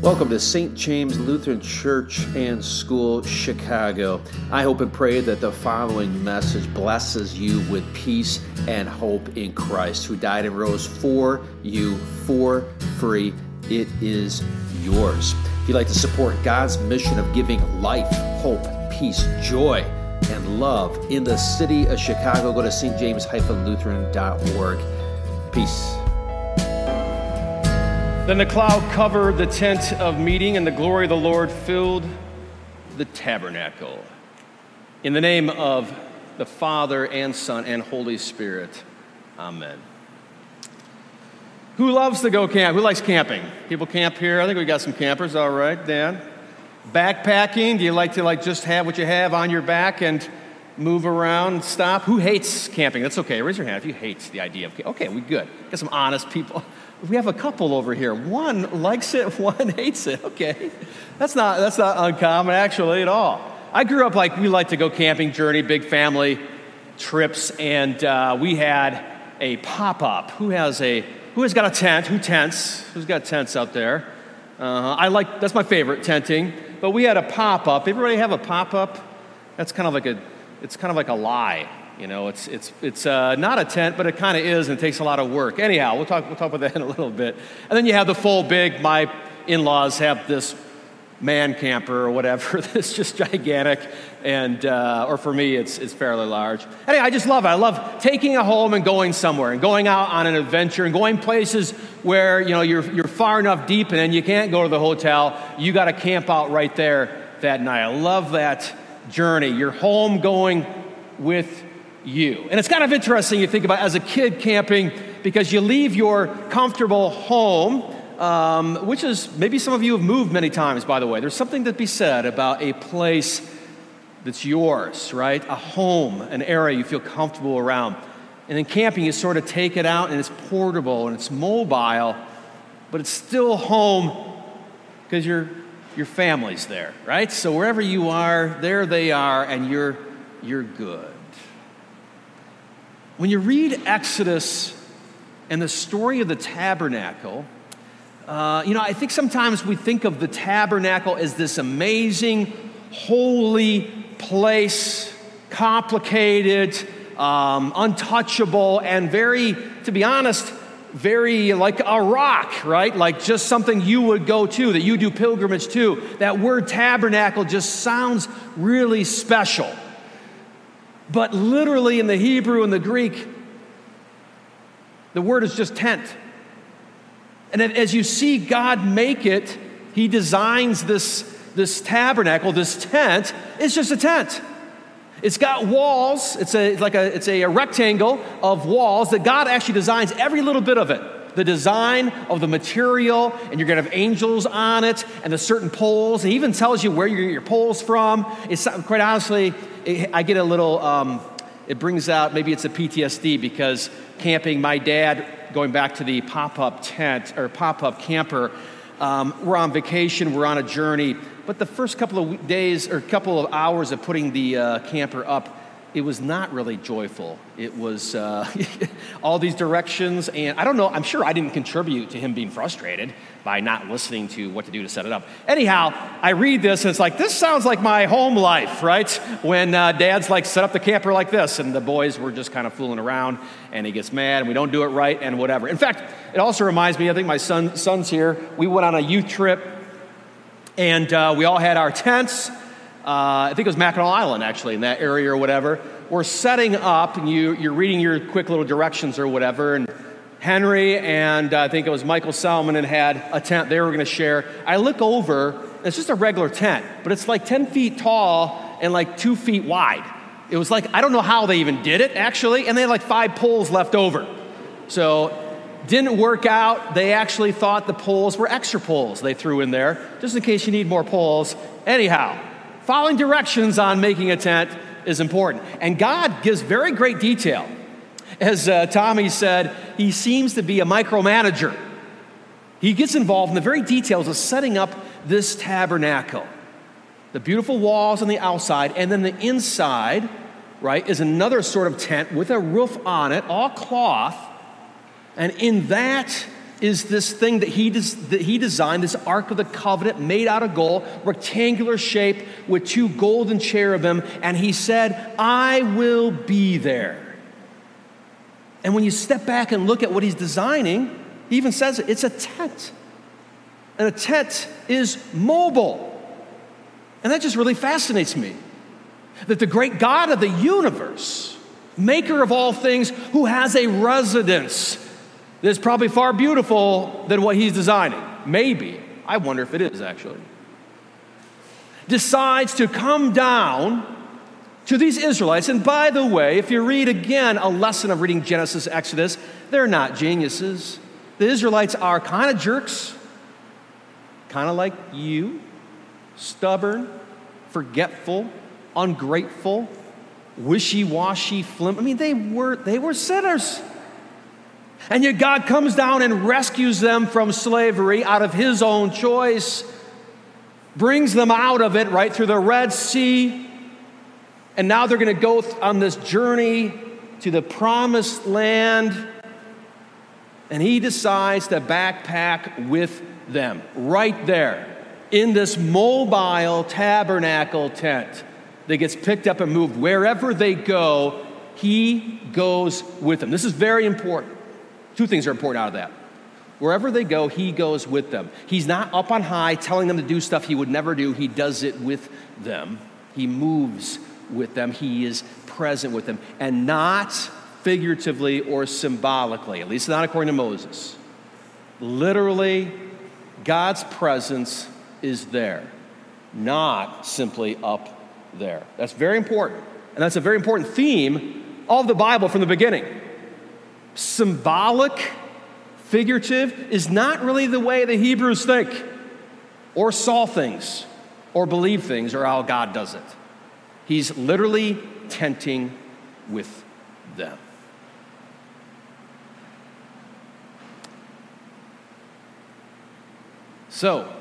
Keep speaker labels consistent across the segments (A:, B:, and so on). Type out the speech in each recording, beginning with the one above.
A: Welcome to St. James Lutheran Church and School, Chicago. I hope and pray that the following message blesses you with peace and hope in Christ, who died and rose for you for free. It is yours. If you'd like to support God's mission of giving life, hope, peace, joy, and love in the city of Chicago, go to stjames-lutheran.org. Peace.
B: Then the cloud covered the tent of meeting, and the glory of the Lord filled the tabernacle. In the name of the Father and Son and Holy Spirit, Amen. Who loves to go camp? Who likes camping? People camp here. I think we got some campers. All right, Dan. Backpacking. Do you like to like just have what you have on your back and move around and stop? Who hates camping? That's okay. Raise your hand if you hate the idea of. Camping. Okay, we good. Got some honest people we have a couple over here. One likes it, one hates it. Okay. That's not, that's not uncommon actually at all. I grew up like we like to go camping, journey, big family trips, and uh, we had a pop up. Who has a, who has got a tent? Who tents? Who's got tents out there? Uh, I like, that's my favorite, tenting. But we had a pop up. Everybody have a pop up? That's kind of like a, it's kind of like a lie. You know, it's, it's, it's uh, not a tent, but it kind of is, and it takes a lot of work. Anyhow, we'll talk, we'll talk about that in a little bit. And then you have the full big, my in laws have this man camper or whatever that's just gigantic, and, uh, or for me, it's, it's fairly large. Anyway, I just love it. I love taking a home and going somewhere and going out on an adventure and going places where, you know, you're, you're far enough deep and then you can't go to the hotel. You got to camp out right there that night. I love that journey. You're home going with you. And it's kind of interesting you think about as a kid camping because you leave your comfortable home, um, which is maybe some of you have moved many times, by the way. There's something to be said about a place that's yours, right? A home, an area you feel comfortable around. And then camping, you sort of take it out and it's portable and it's mobile, but it's still home because your, your family's there, right? So wherever you are, there they are, and you're, you're good. When you read Exodus and the story of the tabernacle, uh, you know, I think sometimes we think of the tabernacle as this amazing, holy place, complicated, um, untouchable, and very, to be honest, very like a rock, right? Like just something you would go to, that you do pilgrimage to. That word tabernacle just sounds really special. But literally in the Hebrew and the Greek, the word is just tent. And as you see God make it, He designs this, this tabernacle, this tent. It's just a tent. It's got walls. It's a like a it's a, a rectangle of walls that God actually designs every little bit of it the design of the material, and you're to have angels on it, and the certain poles. It even tells you where you get your poles from. It's quite honestly, it, I get a little. Um, it brings out maybe it's a PTSD because camping. My dad, going back to the pop-up tent or pop-up camper, um, we're on vacation, we're on a journey, but the first couple of days or couple of hours of putting the uh, camper up it was not really joyful. It was uh, all these directions, and I don't know, I'm sure I didn't contribute to him being frustrated by not listening to what to do to set it up. Anyhow, I read this, and it's like, this sounds like my home life, right? When uh, dad's like, set up the camper like this, and the boys were just kind of fooling around, and he gets mad, and we don't do it right, and whatever. In fact, it also reminds me, I think my son, son's here, we went on a youth trip, and uh, we all had our tents uh, I think it was Mackinac Island, actually, in that area or whatever. We're setting up, and you, you're reading your quick little directions or whatever, and Henry and uh, I think it was Michael Salmon and had a tent they were going to share. I look over, it's just a regular tent, but it's like 10 feet tall and like two feet wide. It was like, I don't know how they even did it, actually, and they had like five poles left over. So, didn't work out. They actually thought the poles were extra poles they threw in there, just in case you need more poles. Anyhow, Following directions on making a tent is important. And God gives very great detail. As uh, Tommy said, he seems to be a micromanager. He gets involved in the very details of setting up this tabernacle. The beautiful walls on the outside, and then the inside, right, is another sort of tent with a roof on it, all cloth. And in that is this thing that he, des- that he designed, this Ark of the Covenant made out of gold, rectangular shape with two golden cherubim, and he said, I will be there. And when you step back and look at what he's designing, he even says it, it's a tent. And a tent is mobile. And that just really fascinates me. That the great God of the universe, maker of all things, who has a residence that's probably far beautiful than what he's designing. Maybe. I wonder if it is actually. Decides to come down to these Israelites. And by the way, if you read again a lesson of reading Genesis, Exodus, they're not geniuses. The Israelites are kind of jerks, kind of like you, stubborn, forgetful, ungrateful, wishy-washy, flim. I mean, they were they were sinners. And yet God comes down and rescues them from slavery out of his own choice, brings them out of it right through the Red Sea. And now they're going to go on this journey to the promised land. And he decides to backpack with them right there in this mobile tabernacle tent that gets picked up and moved wherever they go. He goes with them. This is very important. Two things are important out of that. Wherever they go, he goes with them. He's not up on high telling them to do stuff he would never do, he does it with them. He moves with them, he is present with them, and not figuratively or symbolically, at least not according to Moses. Literally, God's presence is there, not simply up there. That's very important. And that's a very important theme of the Bible from the beginning symbolic, figurative, is not really the way the Hebrews think, or saw things, or believe things, or how God does it. He's literally tenting with them. So,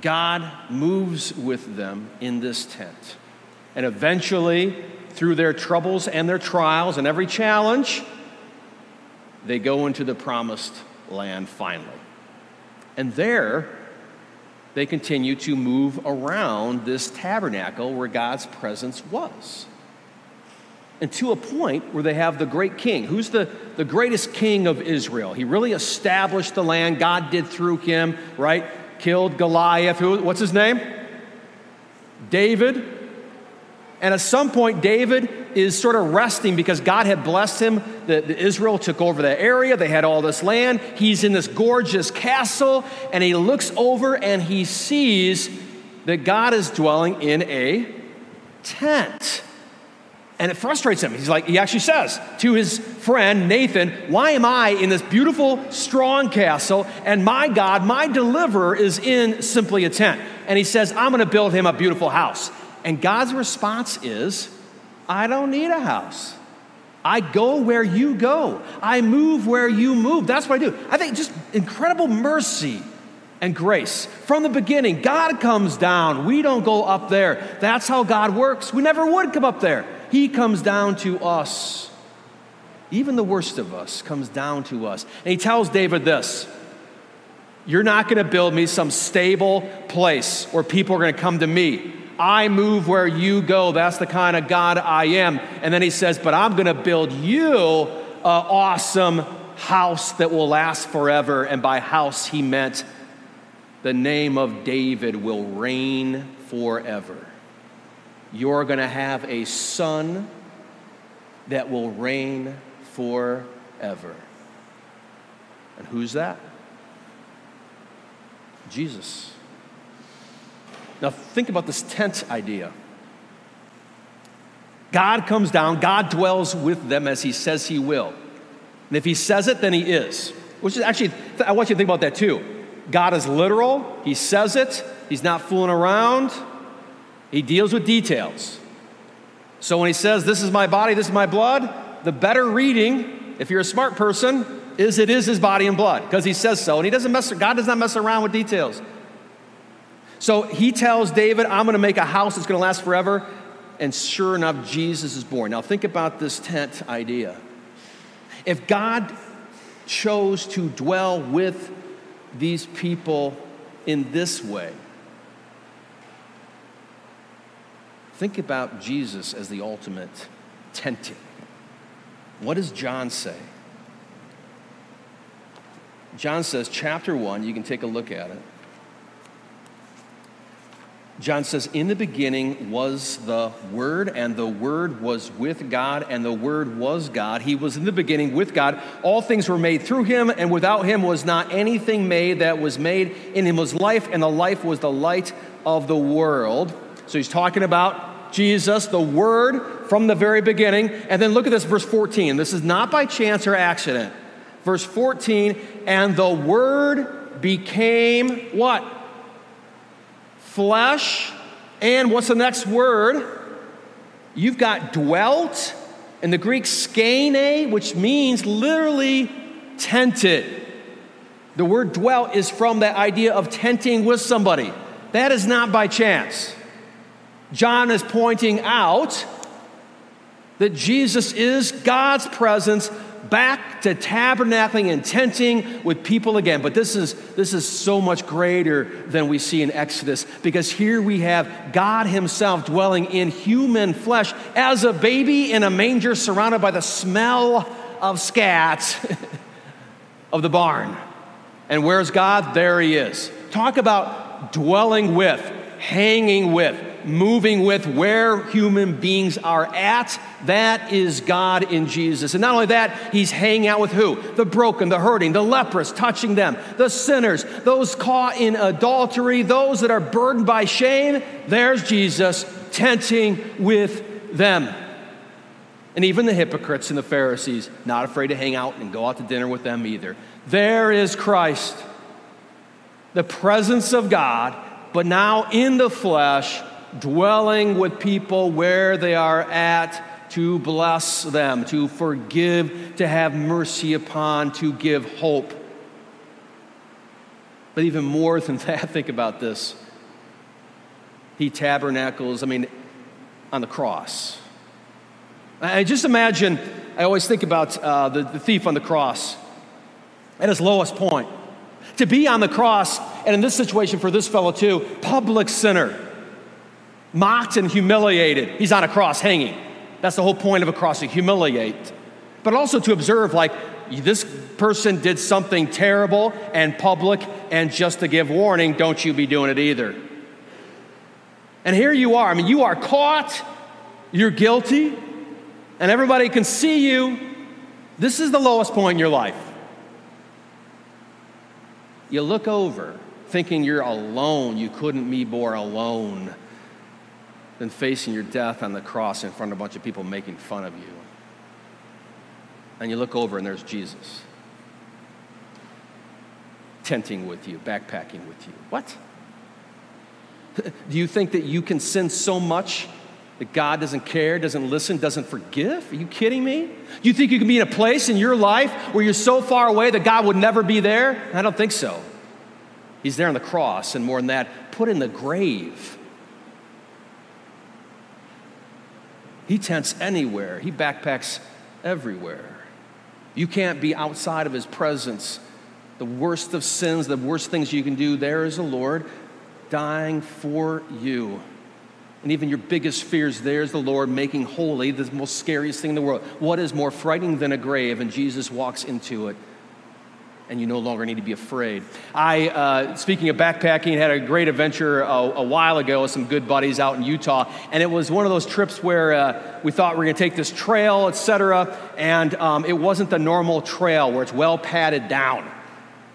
B: God moves with them in this tent. And eventually, through their troubles and their trials and every challenge, they go into the promised land finally. And there, they continue to move around this tabernacle where God's presence was. And to a point where they have the great king. Who's the, the greatest king of Israel? He really established the land. God did through him, right? Killed Goliath. Who, what's his name? David. And at some point, David is sort of resting because God had blessed him. The, the Israel took over the area, they had all this land. He's in this gorgeous castle, and he looks over and he sees that God is dwelling in a tent. And it frustrates him. He's like, he actually says to his friend Nathan, Why am I in this beautiful, strong castle, and my God, my deliverer, is in simply a tent? And he says, I'm going to build him a beautiful house. And God's response is, I don't need a house. I go where you go. I move where you move. That's what I do. I think just incredible mercy and grace. From the beginning, God comes down. We don't go up there. That's how God works. We never would come up there. He comes down to us. Even the worst of us comes down to us. And he tells David this You're not going to build me some stable place where people are going to come to me. I move where you go. That's the kind of God I am. And then he says, But I'm going to build you an awesome house that will last forever. And by house, he meant the name of David will reign forever. You're going to have a son that will reign forever. And who's that? Jesus. Now, think about this tent idea. God comes down, God dwells with them as He says He will. And if He says it, then He is. Which is actually, I want you to think about that too. God is literal, He says it, He's not fooling around, He deals with details. So when He says, This is my body, this is my blood, the better reading, if you're a smart person, is it is His body and blood, because He says so. And He doesn't mess, God does not mess around with details. So he tells David, I'm going to make a house that's going to last forever. And sure enough, Jesus is born. Now think about this tent idea. If God chose to dwell with these people in this way. Think about Jesus as the ultimate tenting. What does John say? John says, chapter 1, you can take a look at it. John says, In the beginning was the Word, and the Word was with God, and the Word was God. He was in the beginning with God. All things were made through him, and without him was not anything made that was made. In him was life, and the life was the light of the world. So he's talking about Jesus, the Word from the very beginning. And then look at this, verse 14. This is not by chance or accident. Verse 14, and the Word became what? Flesh. And what's the next word? You've got dwelt, in the Greek skene, which means literally tented. The word dwelt is from that idea of tenting with somebody. That is not by chance. John is pointing out that Jesus is God's presence back to tabernacling and tenting with people again. But this is, this is so much greater than we see in Exodus because here we have God Himself dwelling in human flesh as a baby in a manger surrounded by the smell of scat of the barn. And where's God? There He is. Talk about dwelling with, hanging with moving with where human beings are at. That is God in Jesus. And not only that, He's hanging out with who? The broken, the hurting, the leprous, touching them, the sinners, those caught in adultery, those that are burdened by shame. There's Jesus tenting with them. And even the hypocrites and the Pharisees, not afraid to hang out and go out to dinner with them either. There is Christ, the presence of God, but now in the flesh dwelling with people where they are at to bless them, to forgive, to have mercy upon, to give hope. But even more than that, think about this. He tabernacles, I mean, on the cross. I just imagine, I always think about uh, the, the thief on the cross at his lowest point. To be on the cross, and in this situation for this fellow too, public sinner mocked and humiliated. He's on a cross hanging. That's the whole point of a cross to humiliate. But also to observe, like, this person did something terrible and public, and just to give warning, don't you be doing it either. And here you are. I mean, you are caught, you're guilty, and everybody can see you. This is the lowest point in your life. You look over thinking you're alone. You couldn't be more alone than facing your death on the cross in front of a bunch of people making fun of you. And you look over and there's Jesus tenting with you, backpacking with you. What? Do you think that you can sin so much that God doesn't care, doesn't listen, doesn't forgive? Are you kidding me? Do you think you can be in a place in your life where you're so far away that God would never be there? I don't think so. He's there on the cross, and more than that, put in the grave He tents anywhere, he backpacks everywhere. You can't be outside of his presence. The worst of sins, the worst things you can do, there is the Lord dying for you. And even your biggest fears, there's the Lord making holy the most scariest thing in the world. What is more frightening than a grave? And Jesus walks into it and you no longer need to be afraid. I, uh, speaking of backpacking, had a great adventure a, a, while ago with some good buddies out in Utah, and it was one of those trips where uh, we thought we were going to take this trail, etc., and um, it wasn't the normal trail where it's well padded down.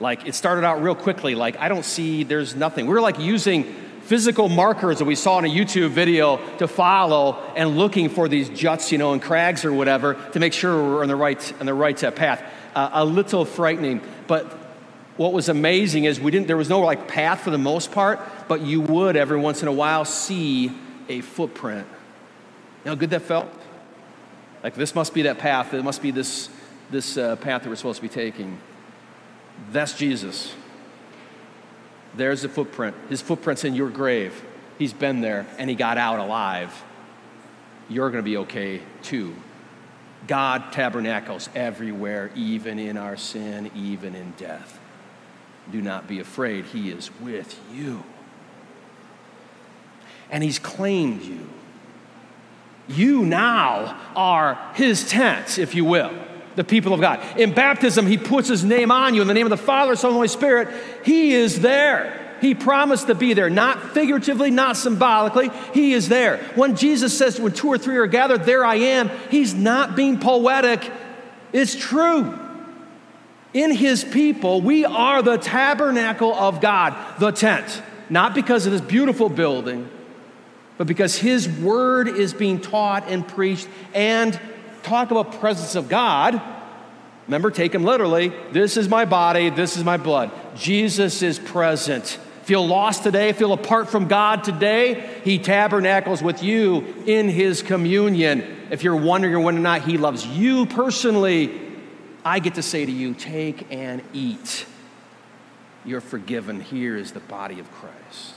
B: Like it started out real quickly. Like I don't see, there's nothing. We were like using physical markers that we saw in a YouTube video to follow and looking for these juts, you know, and crags or whatever to make sure we're on the right on the right uh, path uh, a little frightening. But what was amazing is we didn't, there was no like path for the most part, but you would every once in a while see a footprint. You know how good that felt? Like this must be that path. It must be this, this uh, path that we're supposed to be taking. That's Jesus. There's the footprint. His footprint's in your grave. He's been there and he got out alive. You're going to be okay too. God tabernacles everywhere, even in our sin, even in death. Do not be afraid, He is with you. And He's claimed you. You now are His tents, if you will, the people of God. In baptism, He puts His name on you in the name of the Father, Son, and Holy Spirit. He is there. He promised to be there, not figuratively, not symbolically. He is there. When Jesus says, when two or three are gathered, there I am, he's not being poetic. It's true. In his people, we are the tabernacle of God, the tent. Not because of this beautiful building, but because his word is being taught and preached and talk about presence of God. Remember, take him literally. This is my body, this is my blood. Jesus is present feel lost today, feel apart from God today, He tabernacles with you in His communion. If you're wondering whether or not He loves you personally, I get to say to you, take and eat. You're forgiven. Here is the body of Christ.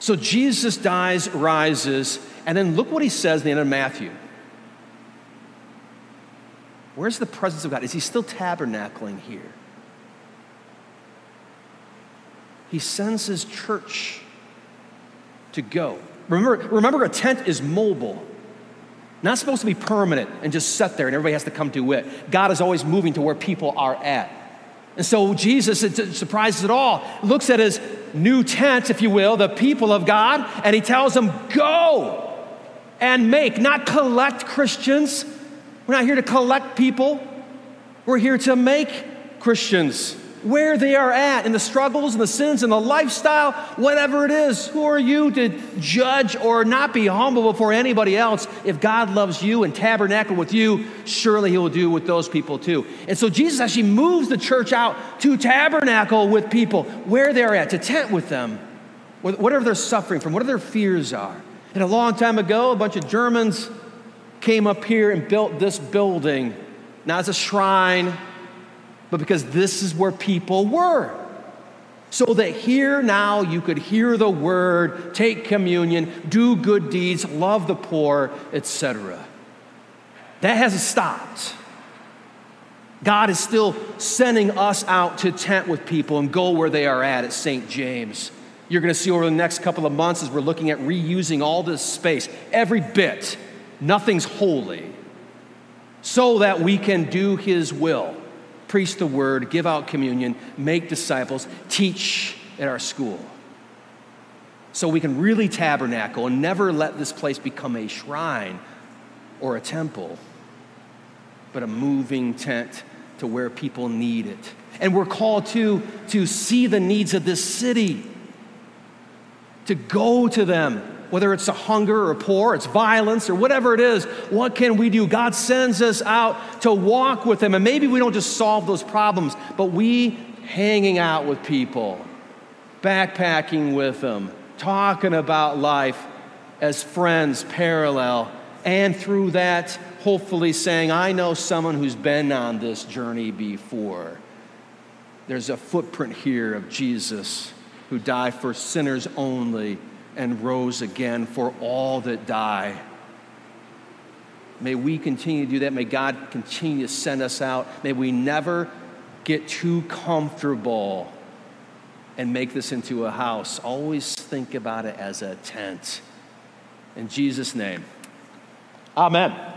B: So Jesus dies, rises, and then look what he says in the end of Matthew. Where's the presence of God? Is he still tabernacling here? He sends his church to go. Remember, remember, a tent is mobile, not supposed to be permanent and just set there and everybody has to come to it. God is always moving to where people are at. And so Jesus, it surprises it all, looks at his new tent, if you will, the people of God, and he tells them, Go and make, not collect Christians. We're not here to collect people, we're here to make Christians where they are at in the struggles and the sins and the lifestyle, whatever it is. Who are you to judge or not be humble before anybody else? If God loves you and tabernacle with you, surely He will do with those people too. And so Jesus actually moves the church out to tabernacle with people where they're at, to tent with them, whatever they're suffering from, whatever their fears are. And a long time ago, a bunch of Germans came up here and built this building, Now it's a shrine but because this is where people were. So that here now you could hear the word, take communion, do good deeds, love the poor, etc. That hasn't stopped. God is still sending us out to tent with people and go where they are at at St. James. You're going to see over the next couple of months as we're looking at reusing all this space, every bit, nothing's holy, so that we can do His will preach the word, give out communion, make disciples, teach at our school. So we can really tabernacle and never let this place become a shrine or a temple, but a moving tent to where people need it. And we're called to, to see the needs of this city, to go to them whether it's a hunger or poor, it's violence or whatever it is, what can we do? God sends us out to walk with Him. And maybe we don't just solve those problems, but we hanging out with people, backpacking with them, talking about life as friends parallel, and through that, hopefully saying, I know someone who's been on this journey before. There's a footprint here of Jesus who died for sinners only and rose again for all that die. May we continue to do that. May God continue to send us out. May we never get too comfortable and make this into a house. Always think about it as a tent. In Jesus' name, amen.